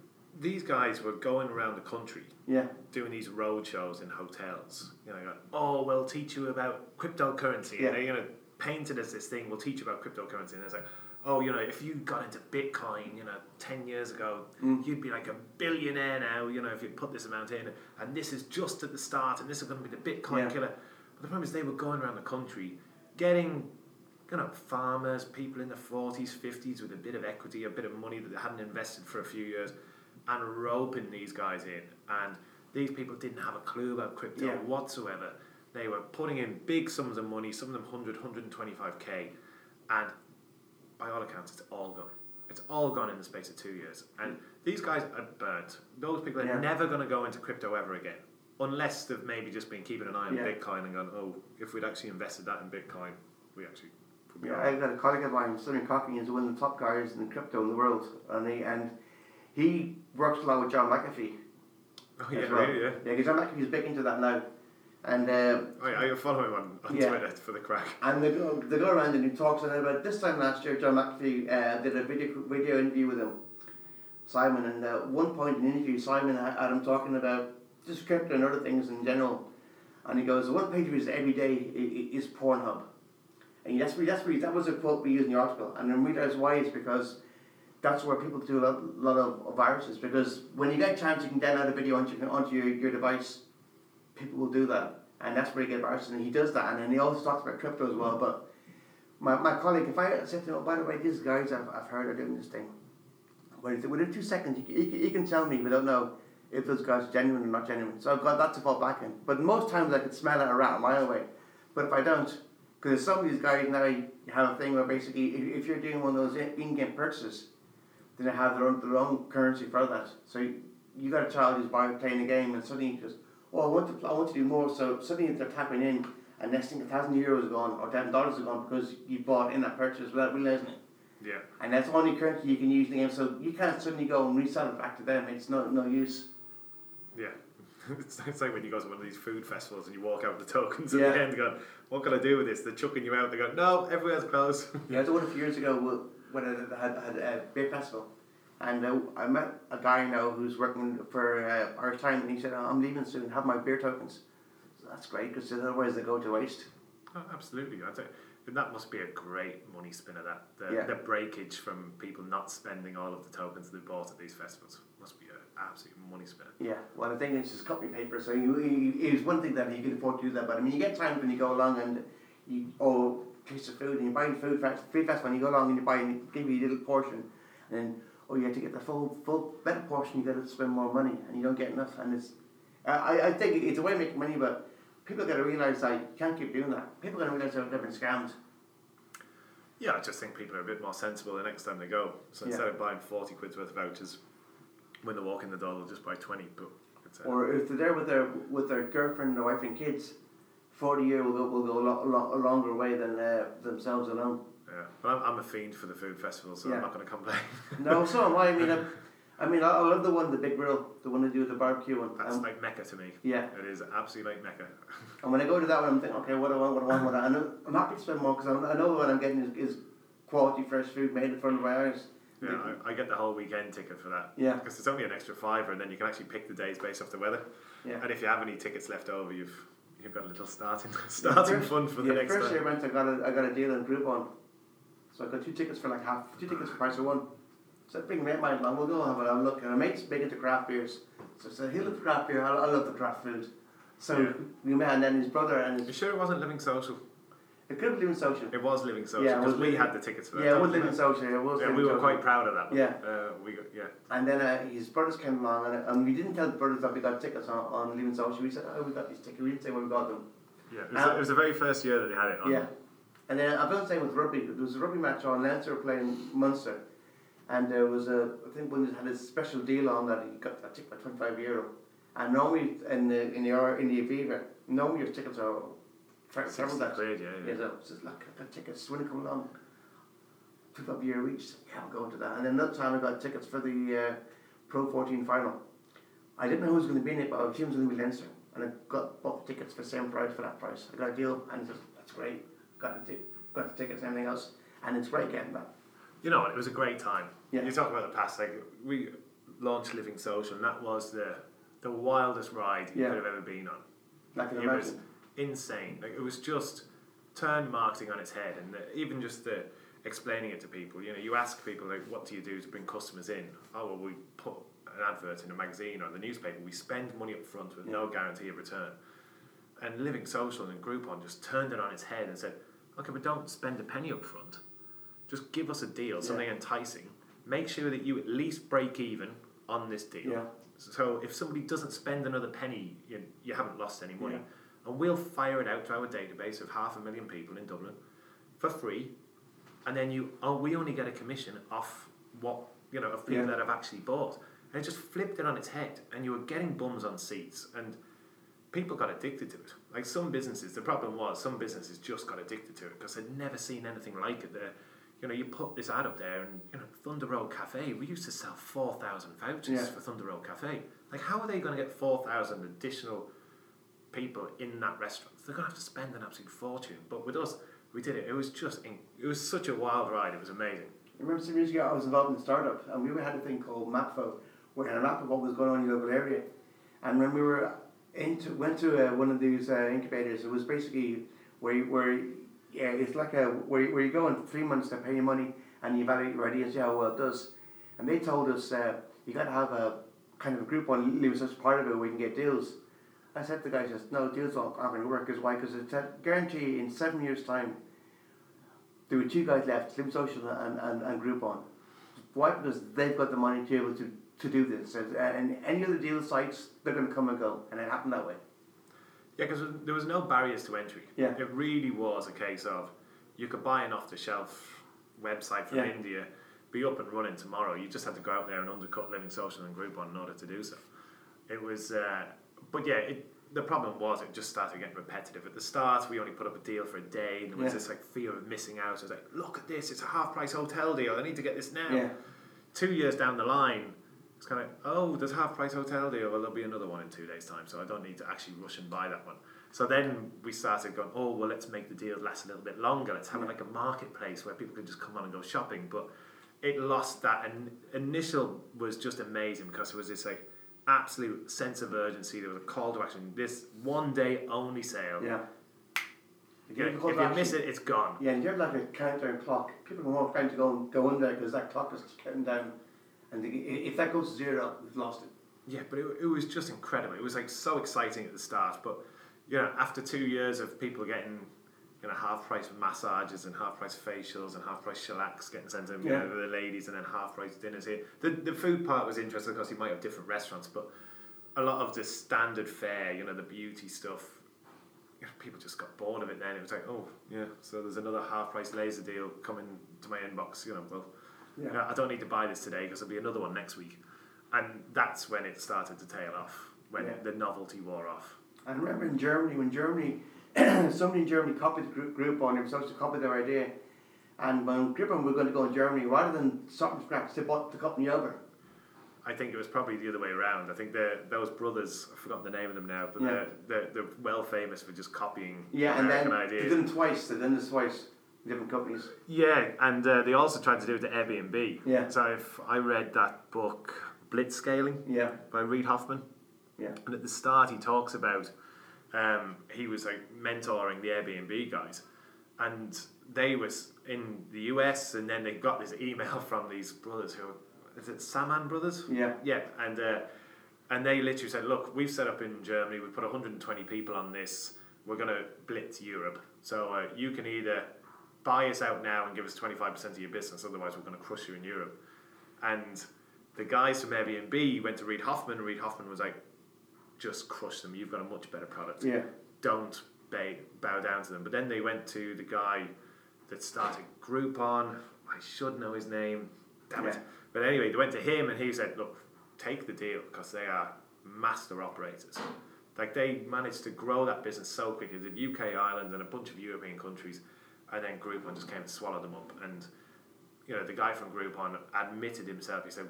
these guys were going around the country Yeah. doing these road shows in hotels. You know, going, oh, we'll teach you about cryptocurrency. Yeah. And they're going to paint it as this thing, we'll teach you about cryptocurrency. And it's like, oh, you know, if you got into Bitcoin, you know, 10 years ago, Mm. you'd be like a billionaire now, you know, if you put this amount in. And this is just at the start, and this is going to be the Bitcoin Yeah. killer. But the problem is they were going around the country getting you know, farmers, people in the 40s, 50s with a bit of equity, a bit of money that they hadn't invested for a few years, and roping these guys in. And these people didn't have a clue about crypto Yeah. whatsoever. They were putting in big sums of money, some of them 100, 125k, and by all accounts, it's all gone. It's all gone in the space of two years. And these guys are burnt. Those people are Yeah. never going to go into crypto ever again. Unless they've maybe just been keeping an eye on Yeah. Bitcoin and gone, oh, if we'd actually invested that in Bitcoin, we actually would be Yeah, all right." I got a colleague of mine, Simon Cocking, is one of the top guys in crypto in the world, and he and he works a lot with John McAfee. Oh, yeah, well. really, yeah. Yeah, because John McAfee's big into that now, and uh, I, I follow him on, on Yeah. Twitter for the crack. and they go they go around and he talks about this time last year. John McAfee uh, did a video video interview with him, Simon, and at one point in the interview, Simon had him talking about just crypto and other things in general, and he goes, the one page of his every day is Pornhub. And that's really, that's really, that was a quote we used in the article. And then realize why is because that's where people do a lot, lot of viruses. Because when you get a chance, you can download a video onto, onto your, your device. People will do that. And that's where you get viruses. And he does that. And then he also talks about crypto as well. But my, my colleague, if I said to him, oh, by the way, these guys I've, I've heard are doing this thing. Within within two seconds, he, he, he can tell me without know if those guys are genuine or not genuine. So I've got that to fall back in. But most times I could smell it a rat a mile away. But if I don't, because some of these guys now have a thing where basically if, if you're doing one of those in- in-game purchases, then they have their own, their own currency for that. So you, you got a child who's buying, playing a game and suddenly he goes, oh, I want to, I want to do more. So suddenly they're tapping in and next thing a thousand euros gone or ten dollars is gone because you bought in that purchase without realizing it. Yeah. And that's only currency you can use in the game. So you can't suddenly go and resell it back to them. It's no no use. Yeah. It's, it's like when you go to one of these food festivals and you walk out with the tokens at Yeah. the end going, what can I do with this? They're chucking you out. They go, no, everywhere's closed. Yeah, I did one a few years ago wh- when I had, had a beer festival. And uh, I met a guy now who's working for uh, Irish Time, and he said, I'm leaving soon, have my beer tokens. So that's great, because otherwise they go to waste. Oh, absolutely. I think that must be a great money spinner. That the, Yeah. the breakage from people not spending all of the tokens they bought at these festivals must be an absolute money spinner. Yeah, well, the thing is, it's company paper, so you, you, it's one thing that you can afford to do that, but I mean, you get times when you go along and you, oh, taste of food, and you buy food, fest- food festival, and you go along and you buy, and give you a little portion, and then, oh, you have to get the full, full, better portion, you got to spend more money, and you don't get enough, and it's, I, I- think it's a way of making money, but people got to realise that you can't keep doing that. People got to realise they're different scams. Yeah, I just think people are a bit more sensible the next time they go. So Yeah. instead of buying 40 quid's worth of vouchers, when they walk in the door, they'll just buy twenty. But Or if they're there with their with their girlfriend, their wife, and kids, forty year will go will go a, lo- a, lo- a longer way than uh, themselves alone. Yeah, but I'm, I'm a fiend for the food festival, so Yeah. I'm not going to complain. No, so am I. I mean, I, I mean, I, I love the one, the big grill, the one they do the barbecue one. That's Um, like Mecca to me. yeah, It is absolutely like Mecca. and when I go to that one, I'm thinking, okay, what do I want? What do I want? What I, know, I'm happy to spend more because I know what I'm getting is, is quality fresh food made in front of my eyes. Yeah, I, I get the whole weekend ticket for that. Yeah. Because it's only an extra fiver, and then you can actually pick the days based off the weather. Yeah. And if you have any tickets left over, you've you've got a little starting starting First- fund for the yeah, next first time. year I went, I got a, I got a deal in Groupon. So I got two tickets for like half, two tickets for price of one. So I bring mate mine along, we'll go have a look. And my mate's big into craft beers. So I said, he loves craft beer, I, I love the craft food. So Yeah. we met, and then his brother and his. You sure it wasn't Living Social? it could have been social. It was Living Social because was we Living- had the tickets for that. Yeah, it was living it? social, it was Yeah, living we were social. quite proud of that. One. Yeah. Uh, we got yeah. And then uh, his brothers came along, and, and we didn't tell the brothers that we got tickets on, on Living Social. We said, oh, we got these tickets. We didn't say where we got them. Yeah. It was, Um, it was the very first year that they had it on. Yeah. And then I've done the same with rugby. There was a rugby match on Leinster playing Munster. And there was a, I think one that had a special deal on that he got a ticket for 25 euro. And normally in the, in the, in the Aviva, normally your tickets are several 60 that. quid, yeah, yeah. Yeah, so it's like, I got tickets, when it come along, 25 euro each. Yeah, I'm going to that. And then another time I got tickets for the uh, Pro 14 final. I didn't know who was going to be in it, but I assumed it was going to be Leinster. And I got bought tickets for the same price for that price. I got a deal, and just, that's great. Got the, got the tickets and everything else. And it's great getting that. You know, what, it was a great time. Yeah. You talk about the past, like we launched Living Social, and that was the the wildest ride you Yeah. could have ever been on. Like It was insane. Like it was just turned marketing on its head, and the, even just the explaining it to people. You know, you ask people like, "What do you do to bring customers in?" Oh, well, we put an advert in a magazine or in the newspaper. We spend money up front with no guarantee of return. And Living Social and Groupon just turned it on its head and said, "Okay, but don't spend a penny up front. Just give us a deal, something enticing. Make sure that you at least break even on this deal." Yeah. So if somebody doesn't spend another penny, you, you haven't lost any money. Yeah. And we'll fire it out to our database of half a million people in Dublin for free. And then you, oh, we only get a commission off what, you know, of people Yeah. that have actually bought. And it just flipped it on its head. And you were getting bums on seats. And people got addicted to it. Like some businesses, the problem was some businesses just got addicted to it because they'd never seen anything like it. There, you know, you put this ad up there, and you know, Thunder Road Cafe. We used to sell four thousand vouchers Yeah. for Thunder Road Cafe. Like, how are they going to get four thousand additional people in that restaurant? They're going to have to spend an absolute fortune. But with us, we did it. It was just, in, it was such a wild ride. It was amazing. I remember some years ago I was involved in a startup and we had a thing called MapFo where we had a map of what was going on in your local area. And when we were into went to uh, one of these uh, incubators, it was basically where you, where yeah, it's like a where, where you go in three months to pay your money and you evaluate your idea and see how well it does. And they told us uh, you got to have a kind of a group on us as part of it where we can get deals. I said to the guy, says, no, deals aren't aren't going to work. Is why? Because it's a guarantee in seven years' time there were two guys left, Slim Social and, and, and Groupon. Why? Because they've got the money to be able to, to do this. And, and any other deal sites, they're going to come and go. And it happened that way. Yeah, because there was no barriers to entry. Yeah. It really was a case of you could buy an off the shelf website from Yeah. India, be up and running tomorrow. You just had to go out there and undercut Living Social and Groupon in order to do so. It was, uh, but yeah, it, the problem was it just started getting repetitive. At the start, we only put up a deal for a day, and there was Yeah. this like fear of missing out. It was like, look at this, it's a half price hotel deal. I need to get this now. Yeah. Two years down the line, it's kind of oh, there's half price hotel deal. Well, there'll be another one in two days' time, so I don't need to actually rush and buy that one. So then we started going, oh well, let's make the deal last a little bit longer. Let's have it Yeah. like a marketplace where people can just come on and go shopping. But it lost that, and initial was just amazing because there was this like absolute sense of urgency. There was a call to action. This one day only sale. Yeah. Yeah, you if you miss it, it's gone. Yeah, and you have like a countdown clock. People are more trying to go and go in there because that clock is counting down. And if that goes to zero, we've lost it. Yeah, but it, it was just incredible. It was like so exciting at the start, but you know, after two years of people getting you know half price massages and half price facials and half price shellacks getting sent in, Yeah. to the ladies, and then half price dinners here. The the food part was interesting because you might have different restaurants, but a lot of the standard fare, you know, the beauty stuff. You know, people just got bored of it. Then it was like, oh yeah, so there's another half price laser deal coming to my inbox. You know, well, Yeah. yeah, I don't need to buy this today because there'll be another one next week. and that's when it started to tail off, when Yeah. the novelty wore off. I remember in Germany, when Germany, somebody in Germany copied Group, Groupon, they were supposed to copy their idea. And when Groupon were going to go in Germany, rather than from scratch, they bought the company over. I think it was probably the other way around. I think the those brothers, I've forgotten the name of them now, but Yeah. they're, they're, they're well famous for just copying Yeah, and then American they ideas. did them twice. They did this twice, different companies. Yeah, and uh, they also tried to do it to Airbnb. Yeah. So if I read that book, Blitzscaling, Yeah, by Reid Hoffman, yeah, and at the start he talks about um, he was like mentoring the Airbnb guys, and they was in the US, and then they got this email from these brothers who is it Samwer brothers? yeah, Yeah, and uh, and they literally said, "Look, we've set up in Germany. We've put 120 people on this. We're going to blitz Europe. So uh, you can either buy us out now and give us 25% of your business. Otherwise, we're going to crush you in Europe." And the guys from Airbnb went to Reid Hoffman. and Reid Hoffman was like, "Just crush them. You've got a much better product. yeah, Don't bow, bow down to them." But then they went to the guy that started Groupon. I should know his name. Damn it. But anyway, they went to him and he said, "Look, take the deal because they are master operators. Like they managed to grow that business so quickly. The UK, Ireland, and a bunch of European countries, and then Groupon just came and swallowed them up. And you know, the guy from Groupon admitted himself. He said,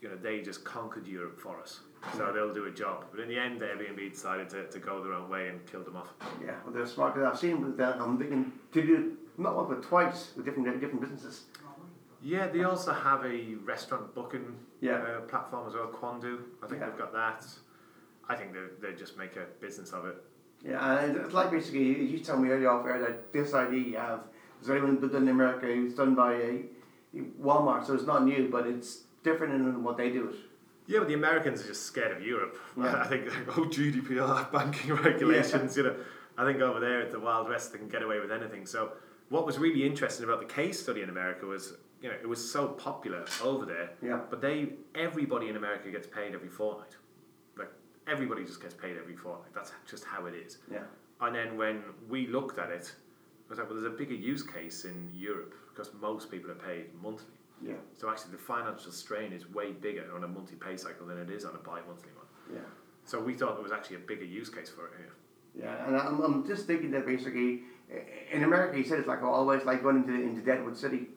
"You know, they just conquered Europe for us, so they'll do a job." But in the end, Airbnb decided to, to go their own way and killed them off. yeah. Well, they're smart. Cause I've seen that. I'm thinking to do not one but twice with different different businesses. Yeah, they also have a restaurant booking Yeah. uh, platform as well, Quandoo. I think Yeah. they've got that. I think they they just make a business of it. Yeah, and it's like basically you, you told me earlier off air that this idea you have is already been done in America. It's done by a Walmart, so it's not new, but it's different in what they do. It. Yeah, but the Americans are just scared of Europe. Yeah. I think, oh, GDPR, banking regulations, you know. I think over there at the Wild West, they can get away with anything. So, what was really interesting about the case study in America was, you know, it was so popular over there, Yeah, but they, everybody in America gets paid every fortnight. Everybody just gets paid every fortnight. That's just how it is. yeah, And then when we looked at it, I was like, well, there's a bigger use case in Europe because most people are paid monthly. yeah, So actually, the financial strain is way bigger on a monthly pay cycle than it is on a bi-monthly one. yeah. So we thought there was actually a bigger use case for it here. Yeah, and I'm, I'm just thinking that basically in America, he said it's like always like going into into Deadwood City.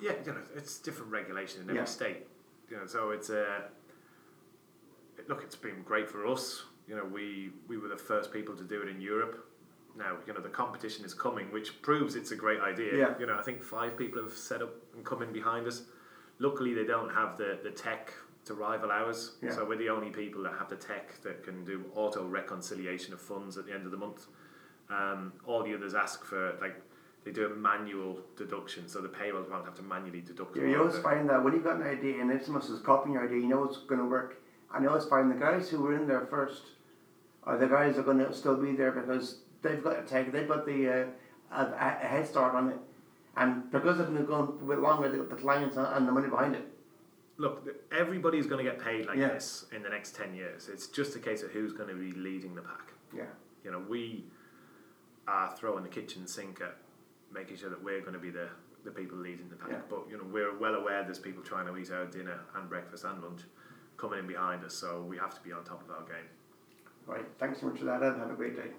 Yeah, you know, it's different regulation in every Yeah. state. You know, so it's uh, it- look, it's been great for us. You know, we we were the first people to do it in Europe. Now, you know, the competition is coming, which proves it's a great idea. Yeah. You know, I think five people have set up and come in behind us. Luckily, they don't have the, the tech to rival ours. Yeah. So we're the only people that have the tech that can do auto reconciliation of funds at the end of the month. Um, all the others ask for like they do a manual deduction, so the payrolls won't have to manually deduct. You, you always find that when you've got an idea and if someone is copying your idea, you know it's going to work. And you always find the guys who were in there first are the guys are going to still be there because they've got a tech, they've got the uh, a, a head start on it. And because they've been going a bit longer, they've got the clients and- the money behind it. Look, everybody's going to get paid like Yeah. this in the next 10 years. It's just a case of who's going to be leading the pack. Yeah. You know, we are throwing the kitchen sink at making sure that we're going to be the, the people leading the pack. Yeah. But, you know, we're well aware there's people trying to eat our dinner and breakfast and lunch coming in behind us, so we have to be on top of our game. Right. Thanks so much for that, and Have a great day.